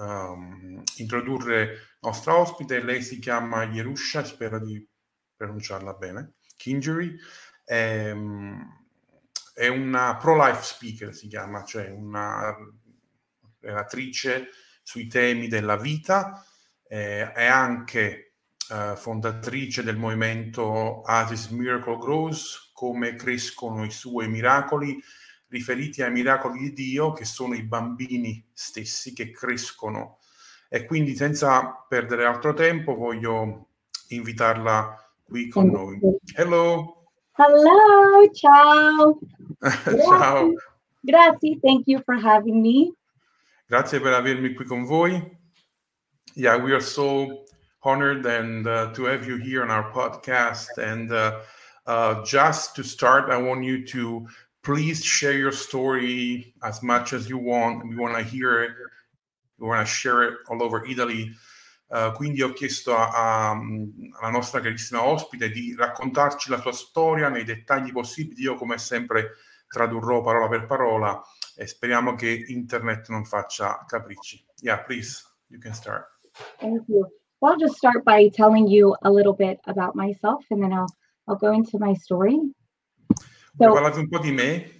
um, introdurre nostra ospite. Lei si chiama Yerusha, spero di pronunciarla bene. Kingery. È, è una pro-life speaker, si chiama, cioè una relatrice sui temi della vita. Eh, è anche eh, fondatrice del movimento Asis Miracle Grows, come crescono i suoi miracoli riferiti ai miracoli di Dio, che sono i bambini stessi che crescono. E quindi senza perdere altro tempo voglio invitarla qui con noi. Hello! Hello, ciao! ciao! Grazie, thank you for having me. Grazie per avermi qui con voi. Yeah, we are so honored and uh, to have you here on our podcast. And uh, uh, just to start, I want you to please share your story as much as you want. We want to hear it. We want to share it all over Italy. Uh, quindi ho chiesto a, a, alla nostra carissima ospite di raccontarci la sua storia nei dettagli possibili. Io, come sempre, tradurrò parola per parola e speriamo che internet non faccia capricci. Yeah, please, you can start. Thank you. Well, I'll just start by telling you a little bit about myself and then I'll, I'll go into my story. So, parlate un po' di me?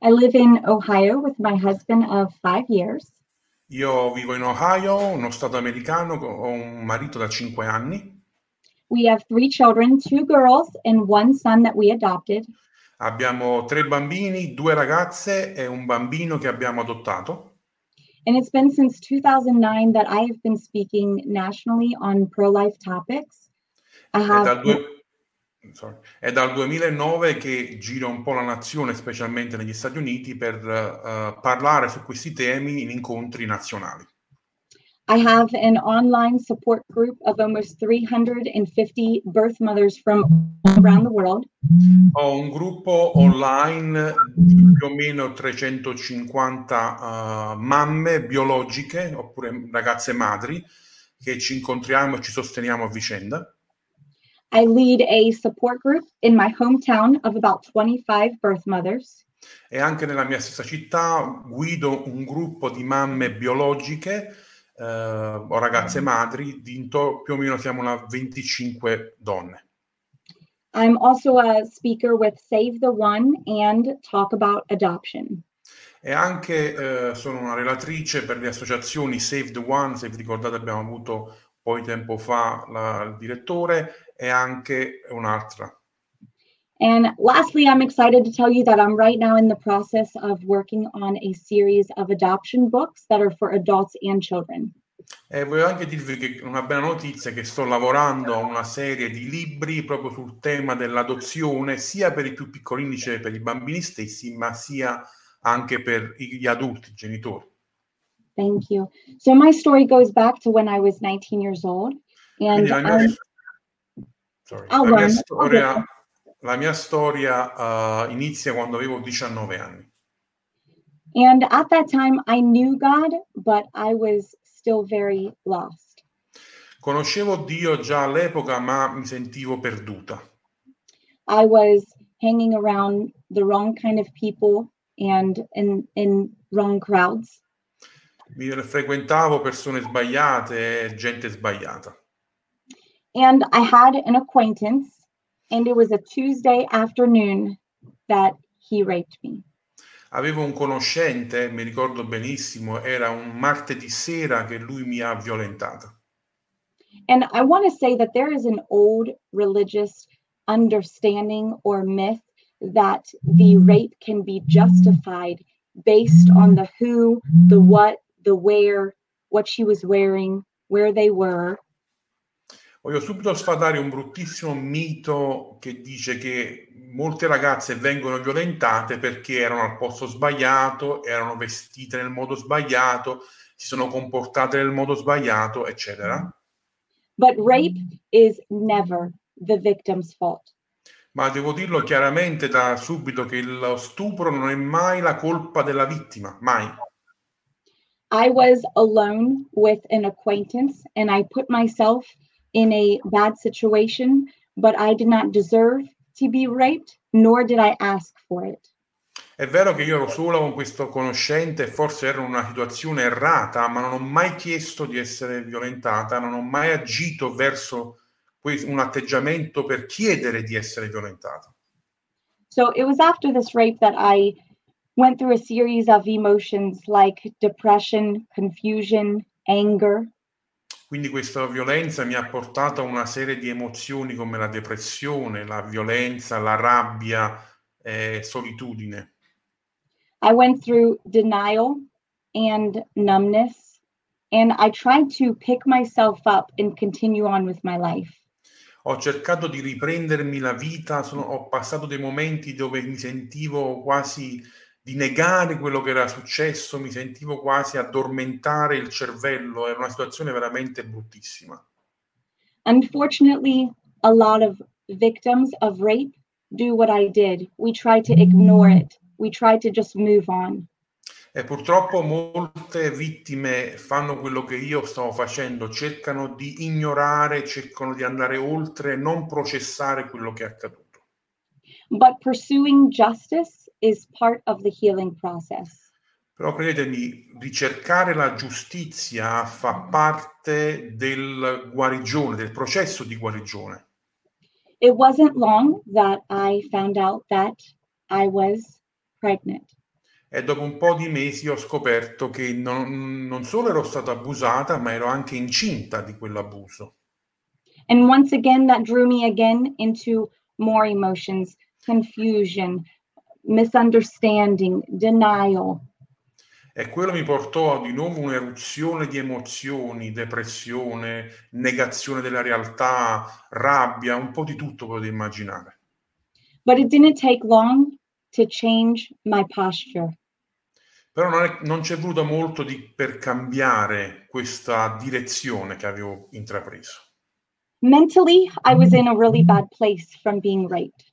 I live in Ohio with my husband of five years. Io vivo in Ohio, uno stato americano, ho un marito da cinque anni. We have three children, two girls and one son that we adopted. Abbiamo tre bambini, due ragazze e un bambino che abbiamo adottato. And it's been since 2009 that I have been speaking nationally on pro-life topics. I have. È dal 2009 che giro un po' la nazione, specialmente negli Stati Uniti, per eh, parlare su questi temi in incontri nazionali. I have an online support group of almost 350 birth mothers from around the world. Ho un gruppo online di più o meno 350 uh, mamme biologiche oppure ragazze madri che ci incontriamo e ci sosteniamo a vicenda. I lead a support group in my hometown of about 25 birth mothers. E anche nella mia stessa città guido un gruppo di mamme biologiche eh, o ragazze madri, di into- più o meno siamo una 25 donne. I'm also a speaker with Save the One and Talk About Adoption. E anche eh, sono una relatrice per le associazioni Save the One, se vi ricordate abbiamo avuto poi tempo fa la- il direttore, e anche un'altra. And lastly, I'm excited to tell you that I'm right now in the process of working on a series of adoption books that are for adults and children. E voglio anche dirvi che una bella notizia è che sto lavorando a una serie di libri proprio sul tema dell'adozione, sia per i più piccolini, cioè per i bambini stessi, ma sia anche per gli adulti, i genitori. Thank you. So my story goes back to when I was 19 years old. And Quindi la mia, I'm, sorry, I'll la mia storia, la mia storia eh, inizia quando avevo 19 anni. and at that time, I knew God, but I was still very lost. Conoscevo Dio già all'epoca, ma mi sentivo perduta. I was hanging around the wrong kind of people and in, in wrong crowds. Mi frequentavo persone sbagliate e gente sbagliata. And I had an acquaintance, and it was a Tuesday afternoon that he raped me. Avevo un conoscente, mi ricordo benissimo, era un martedì sera che lui mi ha violentata. And I want to say that there is an old religious understanding or myth that the rape can be justified based on the who, the what, the where, what she was wearing, where they were. Voglio subito sfatare un bruttissimo mito che dice che molte ragazze vengono violentate perché erano al posto sbagliato, erano vestite nel modo sbagliato, si sono comportate nel modo sbagliato, eccetera. But rape is never the victim's fault. Ma devo dirlo chiaramente da subito che lo stupro non è mai la colpa della vittima, mai. I was alone with an acquaintance and I put myself in a bad situation, but I did not deserve to be raped, nor did I ask for it. È vero che io ero solo con questo conoscente forse ero in una situazione errata, ma non ho mai chiesto di essere violentata, non ho mai agito verso un atteggiamento per chiedere di essere violentata. So it was after this rape that I went through a series of emotions like depression, confusion, anger. Quindi questa violenza mi ha portato a una serie di emozioni come la depressione, la violenza, la rabbia, eh, solitudine. I went through denial and numbness, and I tried to pick myself up and continue on with my life. Ho cercato di riprendermi la vita, sono, ho passato dei momenti dove mi sentivo quasi di negare quello che era successo, mi sentivo quasi addormentare il cervello, era una situazione veramente bruttissima. Unfortunately, a lot of victims of rape do what I did. We try to ignore it. We try to just move on. E purtroppo molte vittime fanno quello che io stavo facendo, cercano di ignorare, cercano di andare oltre, non processare quello che è accaduto. But pursuing justice is part of the healing process. Però credetemi, ricercare la giustizia fa parte del guarigione, del processo di guarigione. It wasn't long that I found out that I was pregnant. E dopo un po' di mesi ho scoperto che non, non solo ero stata abusata, ma ero anche incinta di quell'abuso. And once again, that drew me again into more emotions, confusion, misunderstanding, denial. E quello mi portò di nuovo un'eruzione di emozioni, depressione, negazione della realtà, rabbia, un po' di tutto potete immaginare. But it didn't take long to change my posture. Però non, è, non c'è voluto molto di, per cambiare questa direzione che avevo intrapreso. Mentally, I was in a really bad place from being raped.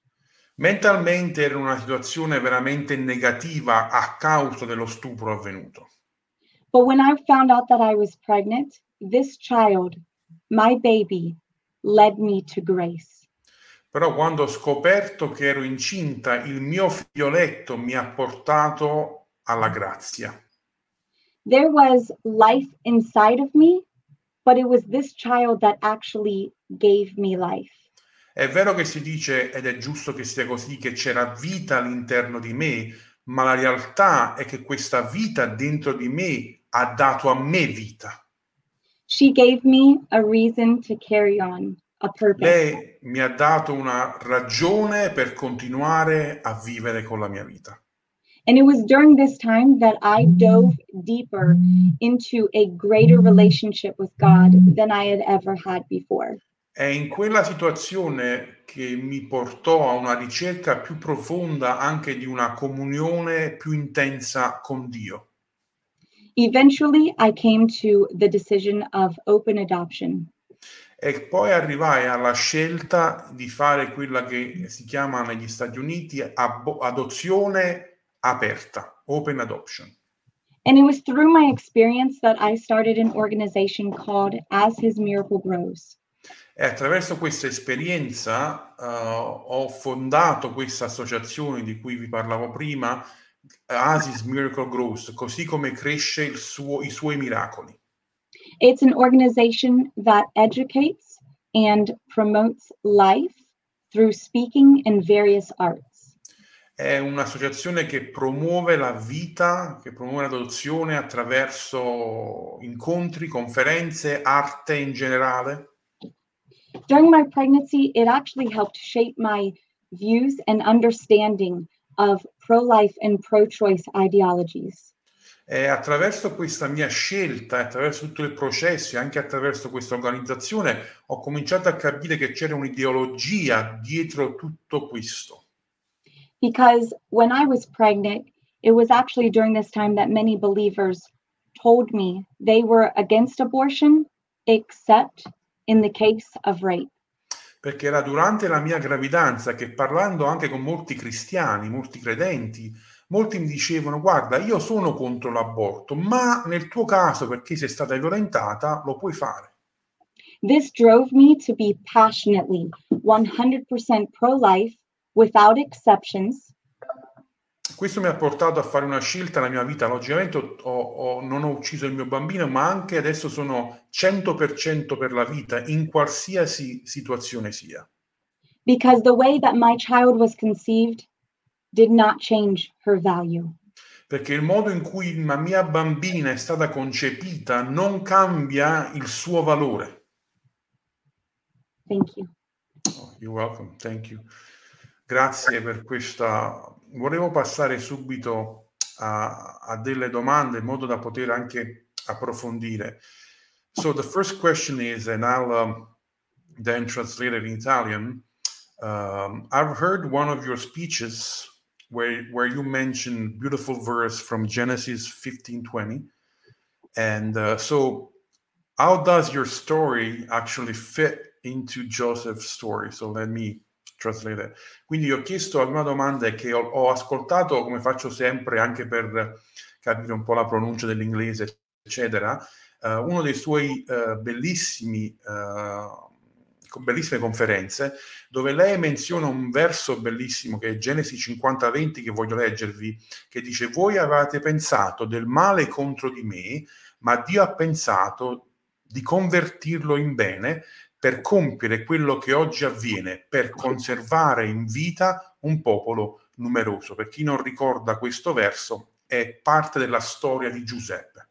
Mentalmente ero in una situazione veramente negativa a causa dello stupro avvenuto. But when I found out that I was pregnant, this child, my baby, led me to grace. Però quando ho scoperto che ero incinta, il mio figlioletto mi ha portato alla grazia. There was life inside of me, but it was this child that actually gave me life. È vero che si dice, ed è giusto che sia così, che c'era vita all'interno di me, ma la realtà è che questa vita dentro di me ha dato a me vita. She gave me a reason to carry on, a purpose. Lei mi ha dato una ragione per continuare a vivere con la mia vita. And it was during this time that I dove deeper into a greater relationship with God than I had ever had before. È in quella situazione che mi portò a una ricerca più profonda anche di una comunione più intensa con Dio. Eventually, I came to the decision of open adoption. E poi arrivai alla scelta di fare quella che si chiama negli Stati Uniti abo- adozione aperta, open adoption. And it was through my experience that I started an organization called As His Miracle Grows. E attraverso questa esperienza uh, ho fondato questa associazione di cui vi parlavo prima, As His Miracle Grows, così come cresce suo, i suoi miracoli. It's an organization that educates and promotes life through speaking and various arts. È un'associazione che promuove la vita, che promuove l'adozione attraverso incontri, conferenze, arte in generale. During my pregnancy, it actually helped shape my views and understanding of pro-life and pro-choice ideologies. E attraverso questa mia scelta, attraverso tutto il processo e anche attraverso questa organizzazione, ho cominciato a capire che c'era un'ideologia dietro tutto questo. because when I was pregnant, it was actually during this time that many believers told me they were against abortion except in the case of rape. Perché era durante la mia gravidanza che parlando anche con molti cristiani, molti credenti, molti mi dicevano guarda io sono contro l'aborto, ma nel tuo caso perché sei stata violentata lo puoi fare. This drove me to be passionately 100% pro-life without exceptions. Questo mi ha portato a fare una scelta nella mia vita. Logicamente ho, ho, non ho ucciso il mio bambino, ma anche adesso sono 100% per la vita, in qualsiasi situazione sia. Because the way that my child was conceived did not change her value. Perché il modo in cui la mia bambina è stata concepita non cambia il suo valore. Thank you. Oh, you're welcome. Thank you. Grazie per questa volevo passare subito a, a delle domande in modo da poter anche approfondire. So the first question is, and I'll um, then translate it in Italian. Um, I've heard one of your speeches where where you mentioned beautiful verse from Genesis 15:20, and uh, so how does your story actually fit into Joseph's story? So let me translator. Quindi ho chiesto una domanda che ho, ho, ascoltato, come faccio sempre, anche per capire un po' la pronuncia dell'inglese, eccetera, uh, uno dei suoi uh, bellissimi, uh, bellissime conferenze, dove lei menziona un verso bellissimo che è Genesi 50-20, che voglio leggervi, che dice, voi avete pensato del male contro di me, ma Dio ha pensato di convertirlo in bene per compiere quello che oggi avviene, per conservare in vita un popolo numeroso. Per chi non ricorda questo verso, è parte della storia di Giuseppe.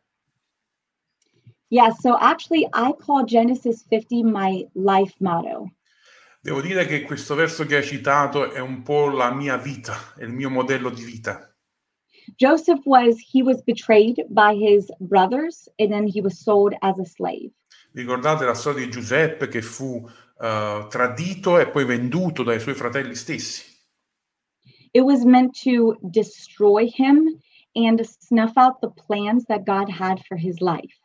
Yeah, so actually I call Genesis 50 my life motto. Devo dire che questo verso che hai citato è un po' la mia vita, è il mio modello di vita. Joseph was he was betrayed by his brothers and then he was sold as a slave. Ricordate la storia di Giuseppe che fu uh, tradito e poi venduto dai suoi fratelli stessi. It was meant to destroy him and snuff out the plans that God had for his life.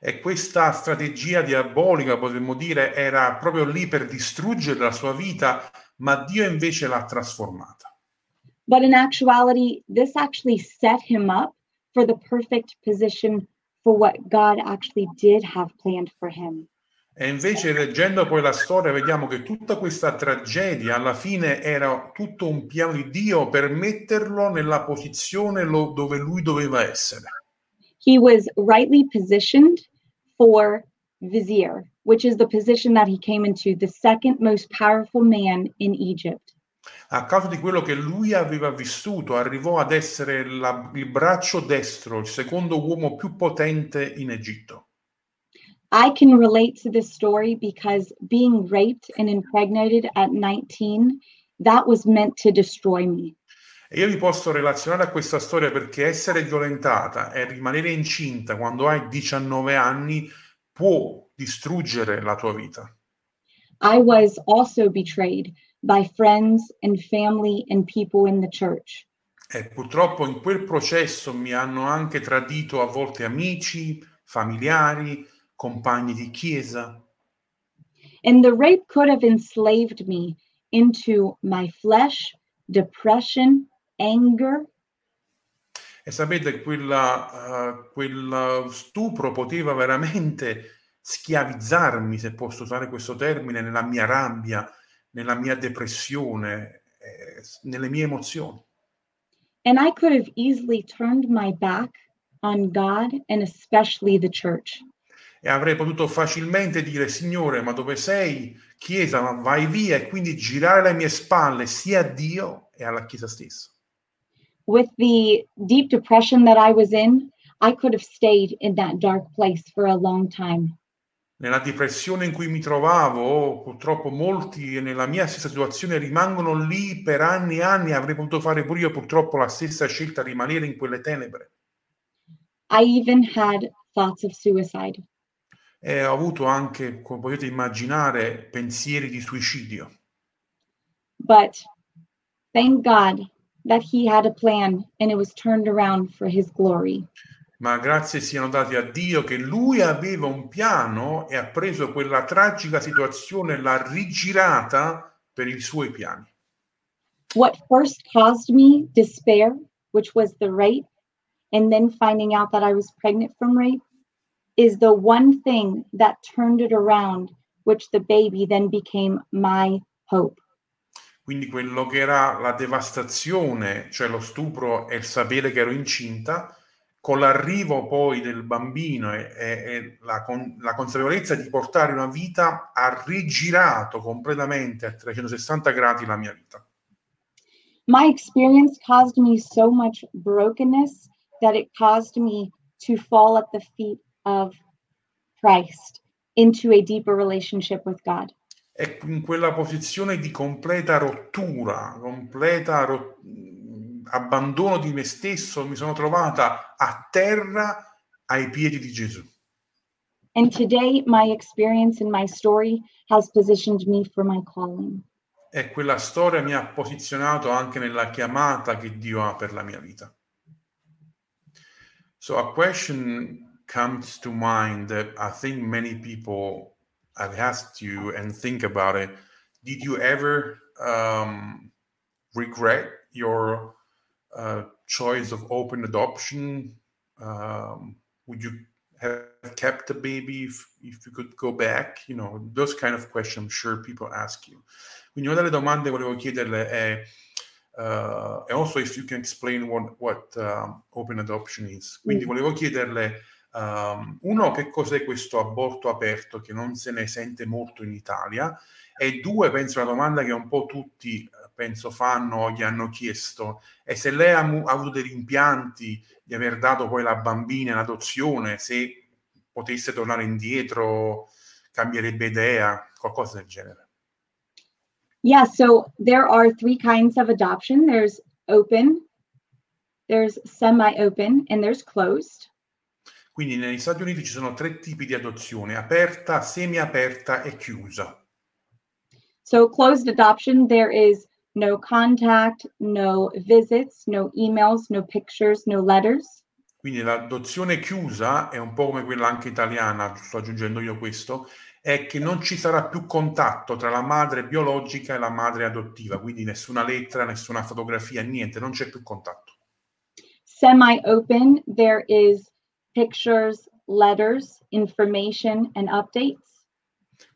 E questa strategia diabolica, potremmo dire, era proprio lì per distruggere la sua vita, ma Dio invece l'ha trasformata. But in actuality, this actually set him up for the perfect position for what God actually did have planned for him. E invece leggendo poi la storia vediamo che tutta questa tragedia alla fine era tutto un piano di Dio per metterlo nella posizione lo, dove lui doveva essere. He was rightly positioned for vizier, which is the position that he came into, the second most powerful man in Egypt. A causa di quello che lui aveva vissuto, arrivò ad essere la, il braccio destro, il secondo uomo più potente in Egitto. I can relate to this story because being raped and impregnated at 19, that was meant to destroy me. E io mi posso relazionare a questa storia perché essere violentata e rimanere incinta quando hai 19 anni può distruggere la tua vita. I was also betrayed by friends and family and people in the church. E purtroppo in quel processo mi hanno anche tradito a volte amici, familiari, compagni di chiesa. And the rape could have enslaved me into my flesh, depression, anger. E sapete, quella, uh, quel stupro poteva veramente schiavizzarmi, se posso usare questo termine, nella mia rabbia, nella mia depressione, eh, nelle mie emozioni. And I could have easily turned my back on God and especially the church. E avrei potuto facilmente dire, Signore, ma dove sei? Chiesa, ma vai via e quindi girare le mie spalle sia a Dio e alla Chiesa stessa. With the deep depression that I was in, I could have stayed in that dark place for a long time nella depressione in cui mi trovavo, purtroppo molti nella mia stessa situazione rimangono lì per anni e anni, avrei potuto fare pure io purtroppo la stessa scelta, rimanere in quelle tenebre. I even had thoughts of suicide. E ho avuto anche, come potete immaginare, pensieri di suicidio. But thank God that he had a plan and it was turned around for his glory ma grazie siano date a Dio che lui aveva un piano e ha preso quella tragica situazione, l'ha rigirata per i suoi piani. What first caused me despair, which was the rape, and then finding out that I was pregnant from rape, is the one thing that turned it around, which the baby then became my hope. Quindi quello che era la devastazione, cioè lo stupro e il sapere che ero incinta, con l'arrivo poi del bambino e, e, e la, con, la, consapevolezza di portare una vita ha rigirato completamente a 360 gradi la mia vita. My experience caused me so much brokenness that it caused me to fall at the feet of Christ into a deeper relationship with God. E in quella posizione di completa rottura, completa rot- abbandono di me stesso, mi sono trovata a terra ai piedi di Gesù. And today, my experience and my story has positioned me for my calling. E quella storia mi ha posizionato anche nella chiamata che Dio ha per la mia vita. So a question comes to mind that I think many people have asked you and think about it. Did you ever um, regret your uh, choice of open adoption? Um, would you have kept the baby if, if you could go back? You know, those kind of questions I'm sure people ask you. Quindi una delle domande che volevo chiederle è uh, and also if you can explain what, what um, open adoption is. Quindi mm. volevo chiederle um, uno che cos'è questo aborto aperto che non se ne sente molto in Italia e due penso una domanda che un po' tutti penso fanno o gli hanno chiesto e se lei ha, ha avuto dei rimpianti di aver dato poi la bambina in adozione, se potesse tornare indietro, cambierebbe idea, qualcosa del genere. Yeah, so there are three kinds of adoption. There's open, there's semi-open and there's closed. Quindi negli Stati Uniti ci sono tre tipi di adozione, aperta, semi-aperta e chiusa. So closed adoption there is no contact, no visits, no emails, no pictures, no letters. Quindi l'adozione chiusa è un po' come quella anche italiana, sto aggiungendo io questo, è che non ci sarà più contatto tra la madre biologica e la madre adottiva, quindi nessuna lettera, nessuna fotografia, niente, non c'è più contatto. Semi-open, there is pictures, letters, information and updates.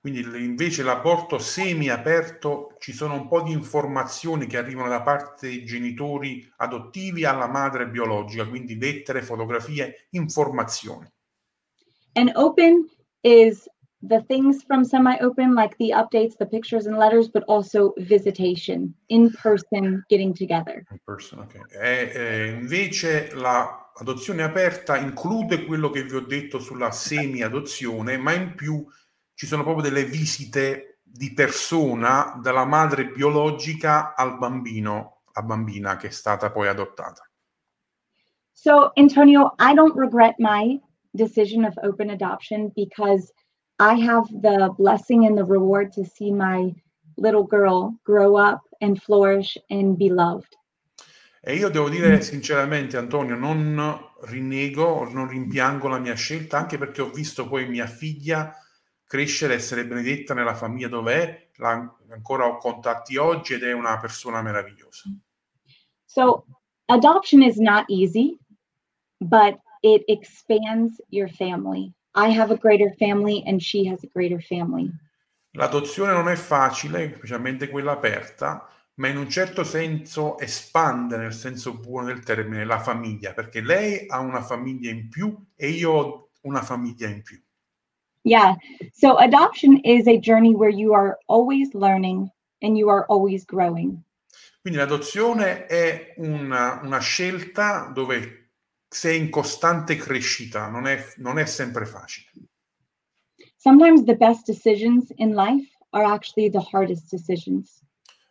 Quindi invece l'aborto semi-aperto ci sono un po' di informazioni che arrivano da parte dei genitori adottivi alla madre biologica, quindi lettere, fotografie, informazioni. And open is the things from semi-open like the updates, the pictures and letters, but also visitation, in person getting together. In person, ok. E, eh, invece l'adozione aperta include quello che vi ho detto sulla semi-adozione, ma in più ci sono proprio delle visite di persona dalla madre biologica al bambino, la bambina che è stata poi adottata. So, Antonio, I don't regret my decision of open adoption because I have the blessing and the reward to see my little girl grow up and flourish and be loved. E io devo dire sinceramente, Antonio, non rinnego, non rimpiango la mia scelta, anche perché ho visto poi mia figlia crescere, essere benedetta nella famiglia dove è, la, ancora ho contatti oggi ed è una persona meravigliosa. So, adoption is not easy, but it expands your family. I have a greater family and she has a greater family. L'adozione non è facile, specialmente quella aperta, ma in un certo senso espande nel senso buono del termine la famiglia, perché lei ha una famiglia in più e io ho una famiglia in più. Yeah. So adoption is a journey where you are always learning and you are always growing. Quindi l'adozione è una, una scelta dove sei in costante crescita, non è, non è sempre facile. Sometimes the best decisions in life are actually the hardest decisions.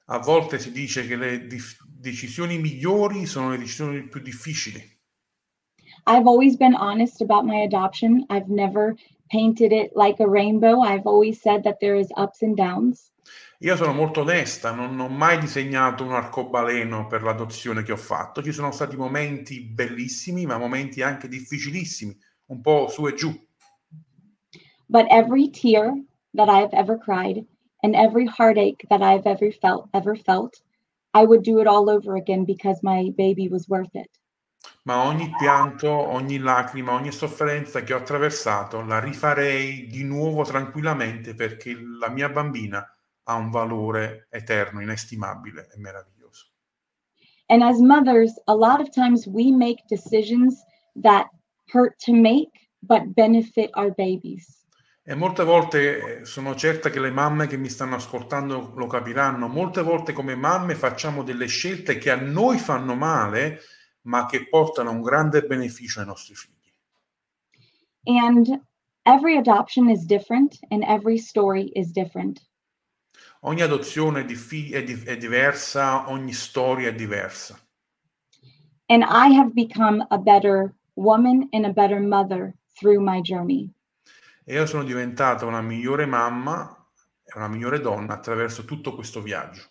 A volte si dice che le dif- decisioni migliori sono le decisioni più difficili. I've always been honest about my adoption. I've never painted it like a rainbow. I've always said that there is ups and downs. Io sono molto onesta, non ho mai disegnato un arcobaleno per l'adozione che ho fatto. Ci sono stati momenti bellissimi, ma momenti anche difficilissimi, un po' su e giù. But every tear that I've ever cried and every heartache that I've ever felt, ever felt, I would do it all over again because my baby was worth it. Ma ogni pianto, ogni lacrima, ogni sofferenza che ho attraversato la rifarei di nuovo tranquillamente perché la mia bambina ha un valore eterno, inestimabile e meraviglioso. And as mothers, a lot of times we make decisions that hurt to make but benefit our babies. E molte volte eh, sono certa che le mamme che mi stanno ascoltando lo capiranno, molte volte come mamme facciamo delle scelte che a noi fanno male, ma che portano un grande beneficio ai nostri figli. And every adoption is different and every story is different. Ogni adozione è, diffi- è, di- è diversa, ogni storia è diversa. And I have become a better woman and a better mother through my journey. E io sono diventata una migliore mamma e una migliore donna attraverso tutto questo viaggio.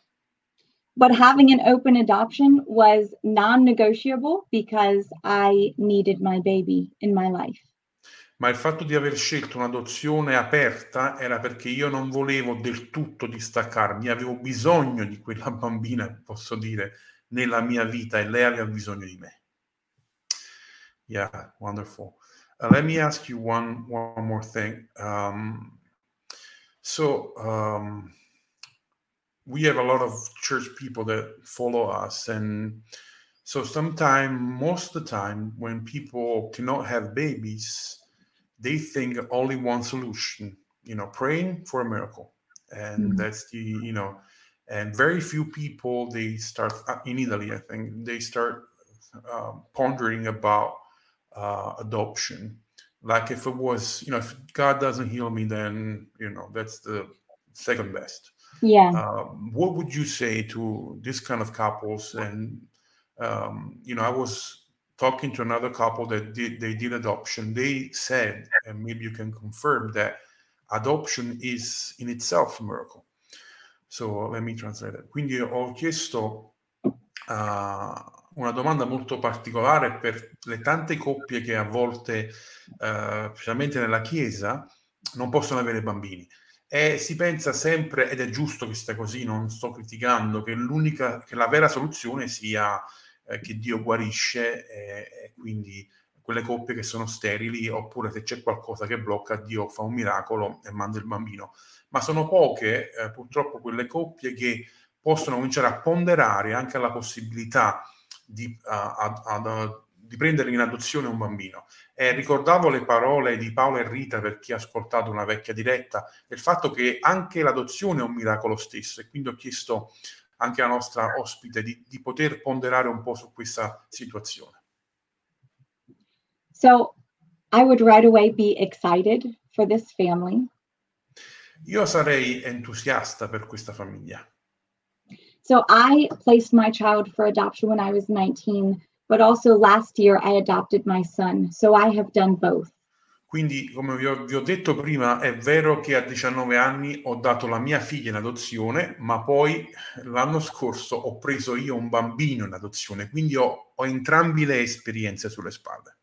But having an open adoption was non negotiable because I needed my baby in my life. Ma il fatto di aver scelto un'adozione aperta era perché io non volevo del tutto distaccarmi, avevo bisogno di quella bambina, posso dire, nella mia vita e lei aveva bisogno di me. Yeah, wonderful. Uh, let me ask you one one more thing. Um, so um, we have a lot of church people that follow us, and so sometimes, most of the time, when people cannot have babies, they think only one solution. You know, praying for a miracle, and Mhm. that's the you know, and very few people they start uh, in Italy. I think they start um, pondering about uh, adoption. Like if it was, you know, if God doesn't heal me, then you know that's the second best. Yeah. Um, what would you say to this kind of couples? And um, you know, I was talking to another couple that did they did adoption. They said, and maybe you can confirm that adoption is in itself a miracle. So let me translate it. Quindi ho chiesto uh, una domanda molto particolare per le tante coppie che a volte, uh, specialmente nella Chiesa, non possono avere bambini. E si pensa sempre, ed è giusto che sia così, non sto criticando, che l'unica, che la vera soluzione sia eh, che Dio guarisce e, e quindi quelle coppie che sono sterili, oppure se c'è qualcosa che blocca, Dio fa un miracolo e manda il bambino. Ma sono poche, eh, purtroppo, quelle coppie che possono cominciare a ponderare anche la possibilità di, uh, ad, ad, di prendere in adozione un bambino. E ricordavo le parole di Paolo e Rita per chi ha ascoltato una vecchia diretta, del fatto che anche l'adozione è un miracolo stesso e quindi ho chiesto anche alla nostra ospite di, di poter ponderare un po' su questa situazione. So I would right away be excited for this family. Io sarei entusiasta per questa famiglia. So I placed my child for adoption when I was 19, but also last year I adopted my son. So I have done both. Quindi, come vi ho, vi ho, detto prima, è vero che a 19 anni ho dato la mia figlia in adozione, ma poi l'anno scorso ho preso io un bambino in adozione, quindi ho, ho entrambi le esperienze sulle spalle.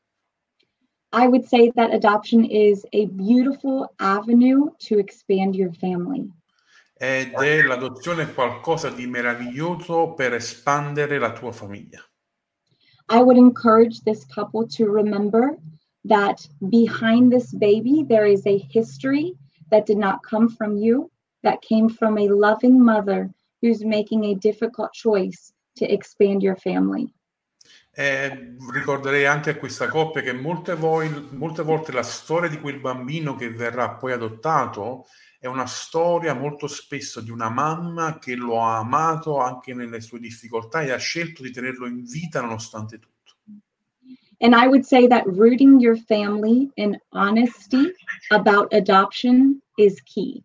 I would say that adoption is a beautiful avenue to expand your family. Ed è l'adozione qualcosa di meraviglioso per espandere la tua famiglia. I would encourage this couple to remember that behind this baby there is a history that did not come from you, that came from a loving mother who's making a difficult choice to expand your family. E ricorderei anche a questa coppia che molte, voi, molte volte la storia di quel bambino che verrà poi adottato è una storia molto spesso di una mamma che lo ha amato anche nelle sue difficoltà e ha scelto di tenerlo in vita nonostante tutto. And I would say that rooting your family in honesty about adoption is key.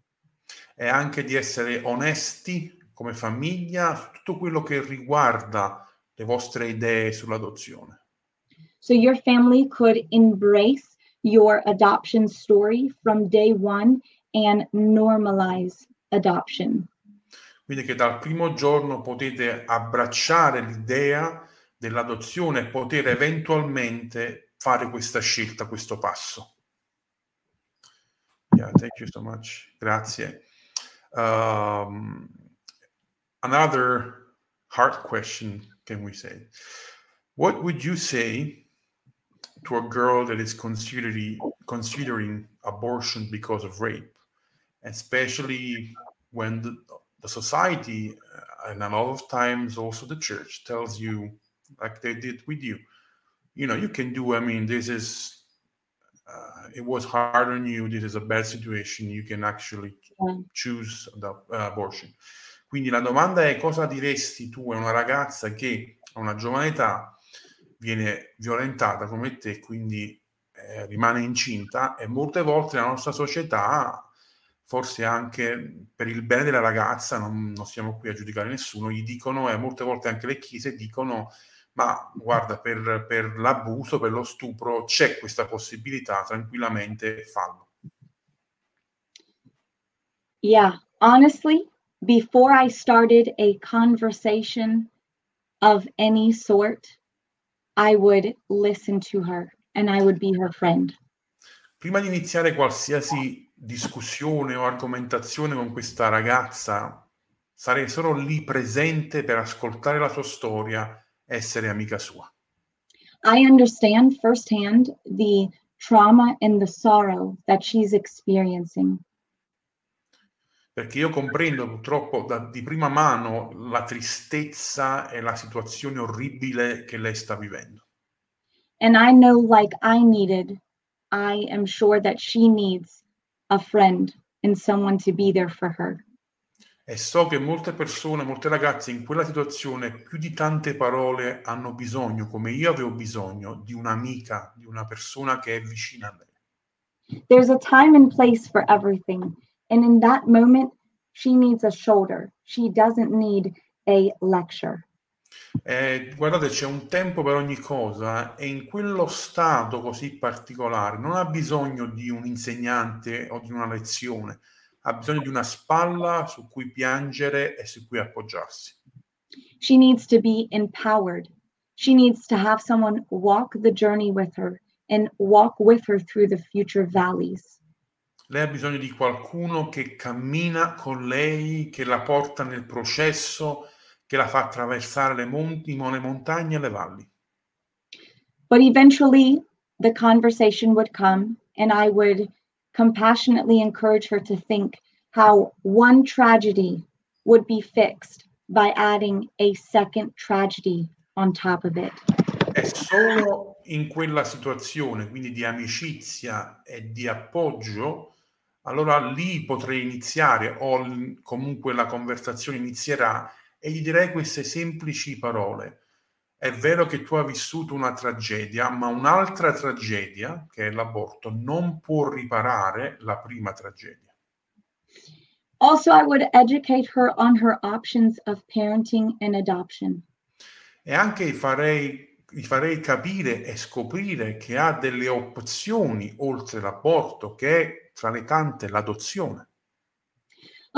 E anche di essere onesti come famiglia su tutto quello che riguarda le vostre idee sull'adozione. So your family could embrace your adoption story from day one and normalize adoption. Quindi che dal primo giorno potete abbracciare l'idea dell'adozione e poter eventualmente fare questa scelta, questo passo. Yeah, thank you so much. Grazie. Um, another hard question, can we say? What would you say to a girl that is considering considering abortion because of rape, especially when the, the society uh, and a lot of times also the church tells you like they did with you you know you can do i mean this is uh, it was hard on you this is a bad situation you can actually yeah. choose the uh, abortion quindi la domanda è cosa diresti tu a una ragazza che a una giovane età viene violentata come te quindi eh, rimane incinta e molte volte la nostra società forse anche per il bene della ragazza, non, non siamo qui a giudicare nessuno, gli dicono, e molte volte anche le chiese dicono, ma guarda, per, per l'abuso, per lo stupro, c'è questa possibilità, tranquillamente fallo. Yeah, honestly, before I started a conversation of any sort, I would listen to her and I would be her friend. Prima di iniziare qualsiasi discussione o argomentazione con questa ragazza, sarei solo lì presente per ascoltare la sua storia, essere amica sua. I understand firsthand the trauma and the sorrow that she's experiencing. Perché io comprendo purtroppo da, di prima mano la tristezza e la situazione orribile che lei sta vivendo. And I know like I needed, I am sure that she needs a friend and someone to be there for her. E so che molte persone, molte ragazze in quella situazione, più di tante parole, hanno bisogno, come io avevo bisogno, di un'amica, di una persona che è vicina a lei. There's a time and place for everything. And in that moment, she needs a shoulder. She doesn't need a lecture. Eh, guardate, c'è un tempo per ogni cosa e in quello stato così particolare non ha bisogno di un insegnante o di una lezione, ha bisogno di una spalla su cui piangere e su cui appoggiarsi. She needs to be empowered. She needs to have someone walk the journey with her and walk with her through the future valleys. Lei ha bisogno di qualcuno che cammina con lei, che la porta nel processo che la fa attraversare le, monti, le montagne e le valli. But eventually the conversation would come and I would compassionately encourage her to think how one tragedy would be fixed by adding a second tragedy on top of it. È solo in quella situazione, quindi di amicizia e di appoggio, allora lì potrei iniziare o comunque la conversazione inizierà e gli direi queste semplici parole. È vero che tu hai vissuto una tragedia, ma un'altra tragedia, che è l'aborto, non può riparare la prima tragedia. Also, I would educate her on her options of parenting and adoption. E anche farei, gli farei capire e scoprire che ha delle opzioni oltre l'aborto, che è tra le tante l'adozione.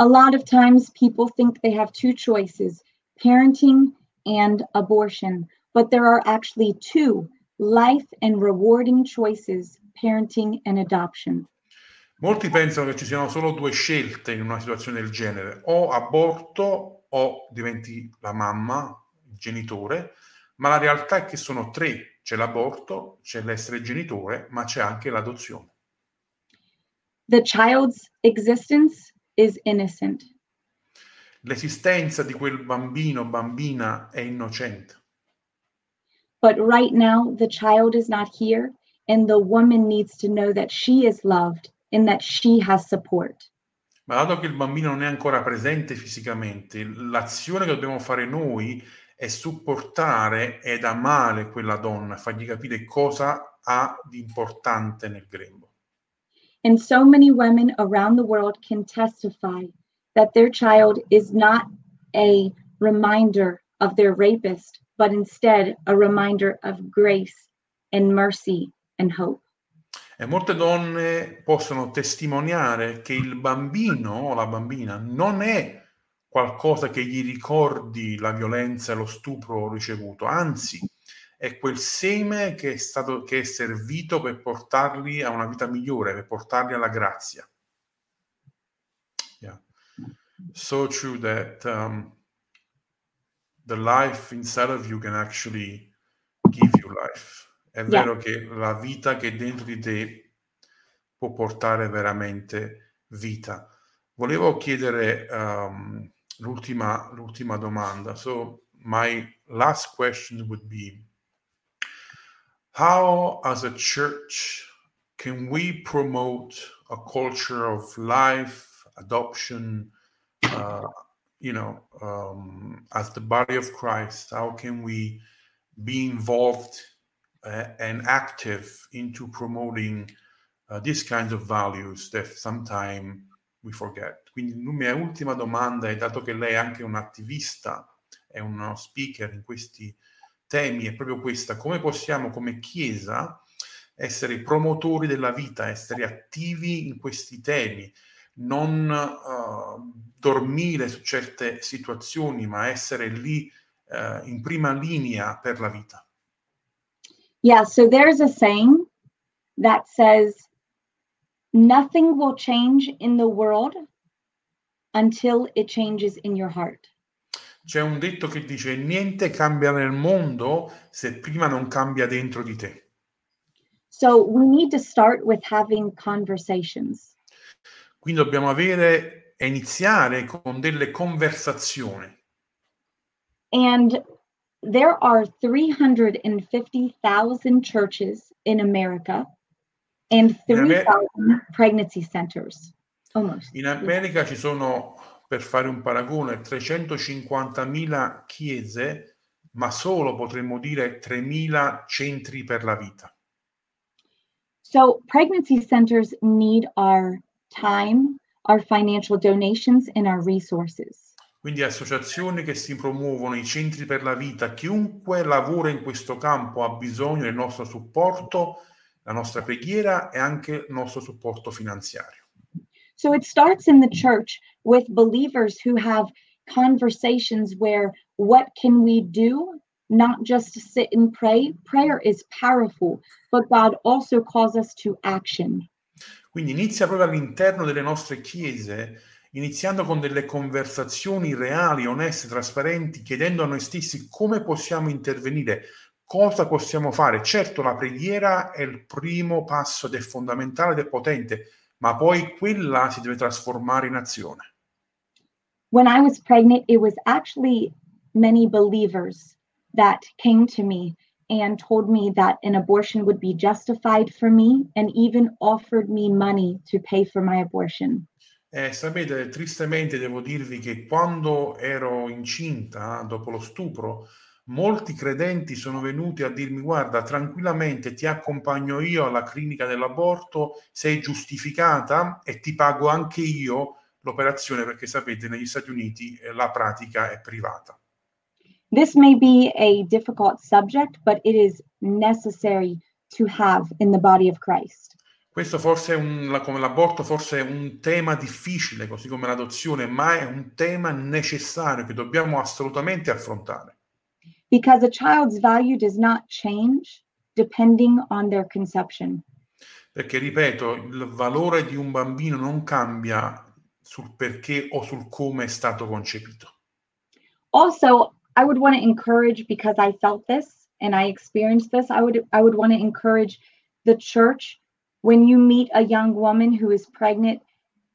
A lot of times people think they have two choices parenting and abortion, but there are actually two life and rewarding choices parenting and adoption. Molti pensano che ci siano solo due scelte in una situazione del genere, o aborto o diventi la mamma, il genitore, ma la realtà è che sono tre. C'è l'aborto, c'è l'essere genitore, ma c'è anche l'adozione. The child's existence is innocent. L'esistenza di quel bambino bambina è innocente. But right now the child is not here and the woman needs to know that she is loved and that she has support. Ma dato che il bambino non è ancora presente fisicamente, l'azione che dobbiamo fare noi è supportare ed amare quella donna, fargli capire cosa ha di importante nel grembo. And so many women around the world can testify that their child is not a reminder of their rapist, but instead a reminder of grace and mercy and hope. E molte donne possono testimoniare che il bambino o la bambina non è qualcosa che gli ricordi la violenza e lo stupro ricevuto, anzi è quel seme che è, stato, che è servito per portarli a una vita migliore, per portarli alla grazia. Yeah. So true that um, the life inside of you can actually give you life. È yeah. vero che la vita che è dentro di te può portare veramente vita. Volevo chiedere um, l'ultima, l'ultima domanda. So my last question would be, how as a church can we promote a culture of life, adoption, uh, you know, um, as the body of Christ, how can we be involved uh, and active into promoting uh, these kinds of values that sometimes we forget? Quindi la mia ultima domanda è, dato che lei è anche un attivista, è uno speaker in questi temi, è proprio questa, come possiamo come Chiesa essere promotori della vita, essere attivi in questi temi, non uh, dormire su certe situazioni, ma essere lì uh, in prima linea per la vita. Yeah, so there's a saying that says, Nothing will change in the world until it changes in your heart. C'è un detto che dice: Niente cambia nel mondo se prima non cambia dentro di te. So we need to start with having conversations. Quindi dobbiamo avere e iniziare con delle conversazioni. And there are 350,000 churches in America and In Amer- 3,000 pregnancy centers. Almost. In America ci sono, per fare un paragone, 350.000 chiese, ma solo potremmo dire 3.000 centri per la vita. So pregnancy centers need our time, our financial donations, and our resources. Quindi associazioni che si promuovono, i centri per la vita, chiunque lavora in questo campo ha bisogno del nostro supporto, la nostra preghiera e anche il nostro supporto finanziario. So it starts in the church with believers who have conversations where what can we do? Not just sit and pray. Prayer is powerful, but God also calls us to action. Quindi inizia proprio all'interno delle nostre chiese, iniziando con delle conversazioni reali, oneste, trasparenti, chiedendo a noi stessi come possiamo intervenire, cosa possiamo fare. Certo, la preghiera è il primo passo ed è fondamentale ed è potente, ma poi quella si deve trasformare in azione. When I was pregnant, it was actually many believers that came to me and told me that an abortion would be justified for me and even offered me money to pay for my abortion. Eh, sapete, tristemente devo dirvi che quando ero incinta, dopo lo stupro, molti credenti sono venuti a dirmi guarda, tranquillamente ti accompagno io alla clinica dell'aborto, sei giustificata e ti pago anche io l'operazione perché sapete, negli Stati Uniti eh, la pratica è privata. This may be a difficult subject, but it is necessary to have in the body of Christ. Questo forse è un, come l'aborto forse è un tema difficile, così come l'adozione, ma è un tema necessario che dobbiamo assolutamente affrontare. Because a child's value does not change depending on their conception. Perché, ripeto, il valore di un bambino non cambia sul perché o sul come è stato concepito. Also, I would want to encourage because I felt this and I experienced this, I would I would want to encourage the church when you meet a young woman who is pregnant,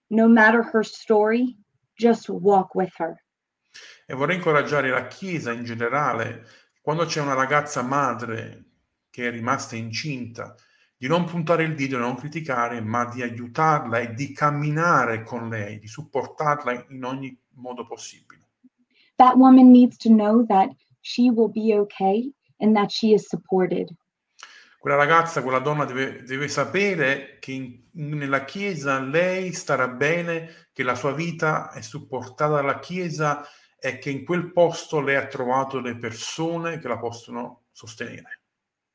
no matter her story, just walk with her. E vorrei incoraggiare la Chiesa in generale, quando c'è una ragazza madre che è rimasta incinta, di non puntare il dito, di non criticare, ma di aiutarla e di camminare con lei, di supportarla in ogni modo possibile. That woman needs to know that she will be okay and that she is supported. Quella ragazza, quella donna deve, deve sapere che in- nella Chiesa lei starà bene, che la sua vita è supportata dalla Chiesa e che in quel posto lei ha trovato le persone che la possono sostenere.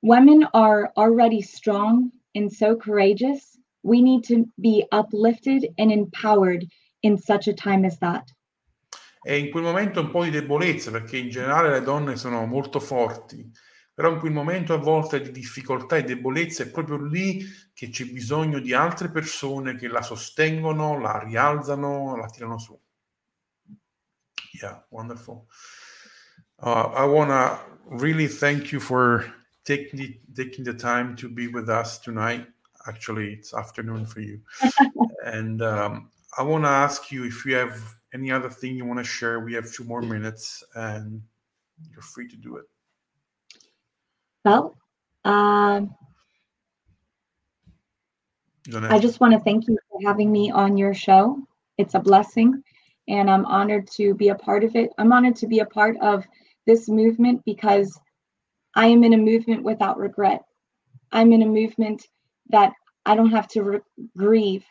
Women are already strong and so courageous. We need to be uplifted and empowered in such a time as that. E in quel momento un po' di debolezza, perché in generale le donne sono molto forti, però in quel momento a volte di difficoltà e debolezza è proprio lì che c'è bisogno di altre persone che la sostengono, la rialzano, la tirano su. Yeah, wonderful. Uh, I want to really thank you for taking the, taking the time to be with us tonight. Actually, it's afternoon for you. and um, I want to ask you if you have any other thing you want to share. We have two more minutes and you're free to do it. Well, um, I just want to thank you for having me on your show. It's a blessing, and I'm honored to be a part of it. I'm honored to be a part of this movement because I am in a movement without regret. I'm in a movement that I don't have to re- grieve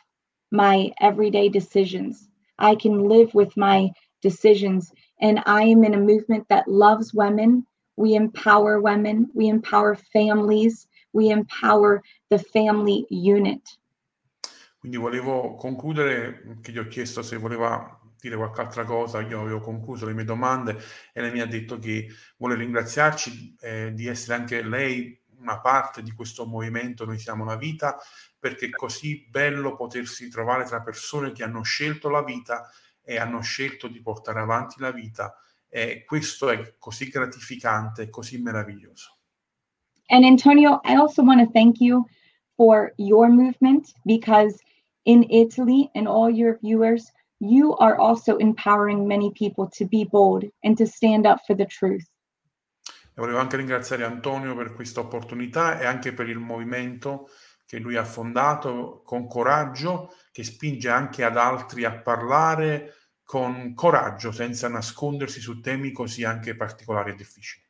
my everyday decisions. I can live with my decisions. And I am in a movement that loves women. We empower women, we empower families, we empower the family unit. Quindi volevo concludere, che gli ho chiesto se voleva dire qualche altra cosa, io avevo concluso le mie domande e lei mi ha detto che vuole ringraziarci eh, di essere anche lei una parte di questo movimento Noi siamo la vita, perché è così bello potersi trovare tra persone che hanno scelto la vita e hanno scelto di portare avanti la vita e questo è così gratificante, così meraviglioso. And Antonio, I also want to thank you for your movement because in Italy and all your viewers, you are also empowering many people to be bold and to stand up for the truth. E volevo anche ringraziare Antonio per questa opportunità e anche per il movimento che lui ha fondato con coraggio, che spinge anche ad altri a parlare con coraggio, senza nascondersi su temi così anche particolari e difficili.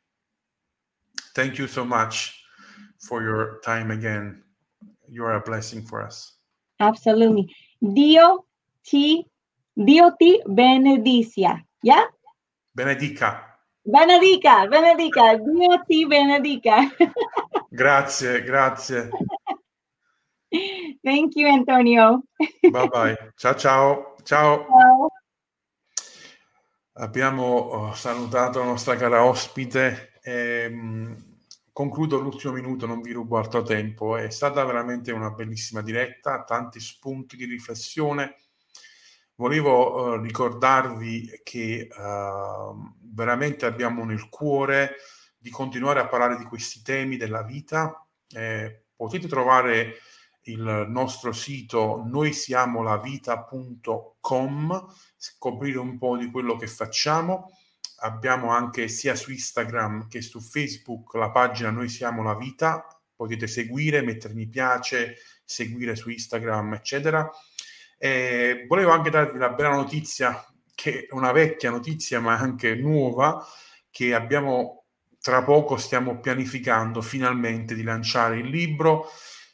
Thank you so much for your time again. You are a blessing for us. Absolutely. Dio ti, Dio ti benedicia. Yeah? Benedica. Benedica, benedica, Dio ti benedica. grazie, grazie. Thank you, Antonio. bye bye. Ciao, ciao. Ciao. ciao. Abbiamo oh, salutato la nostra cara ospite. E, concludo l'ultimo minuto, non vi rubo altro tempo. È stata veramente una bellissima diretta, tanti spunti di riflessione. Volevo uh, ricordarvi che uh, veramente abbiamo nel cuore di continuare a parlare di questi temi della vita. Eh, potete trovare il nostro sito noi siamo la vita.com, scoprire un po' di quello che facciamo. Abbiamo anche sia su Instagram che su Facebook la pagina Noi siamo la vita, potete seguire, mettere mi piace, seguire su Instagram, eccetera. E volevo anche darvi la bella notizia, che è una vecchia notizia ma anche nuova, che abbiamo tra poco stiamo pianificando finalmente di lanciare il libro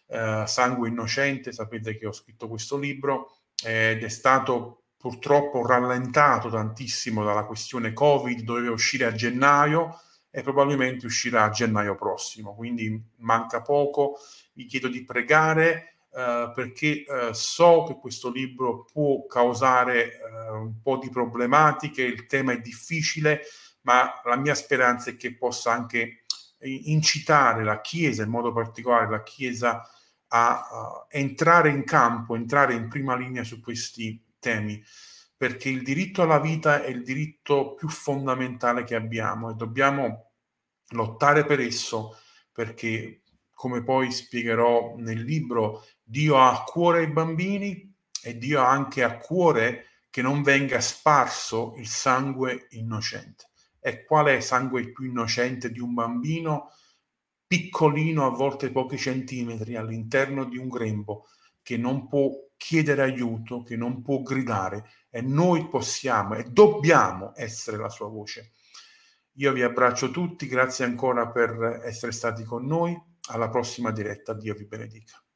eh, Sangue Innocente, sapete che ho scritto questo libro ed è stato purtroppo rallentato tantissimo dalla questione Covid, doveva uscire a gennaio e probabilmente uscirà a gennaio prossimo, quindi manca poco, vi chiedo di pregare Uh, perché uh, so che questo libro può causare uh, un po' di problematiche, il tema è difficile, ma la mia speranza è che possa anche incitare la Chiesa, in modo particolare la Chiesa a, entrare in campo, entrare in prima linea su questi temi, perché il diritto alla vita è il diritto più fondamentale che abbiamo e dobbiamo lottare per esso, perché come poi spiegherò nel libro, Dio ha a cuore i bambini e Dio ha anche a cuore che non venga sparso il sangue innocente. E qual è sangue più innocente di un bambino? piccolino, a volte pochi centimetri, all'interno di un grembo, che non può chiedere aiuto, che non può gridare e noi possiamo e dobbiamo essere la sua voce. Io vi abbraccio tutti, grazie ancora per essere stati con noi, alla prossima diretta, Dio vi benedica.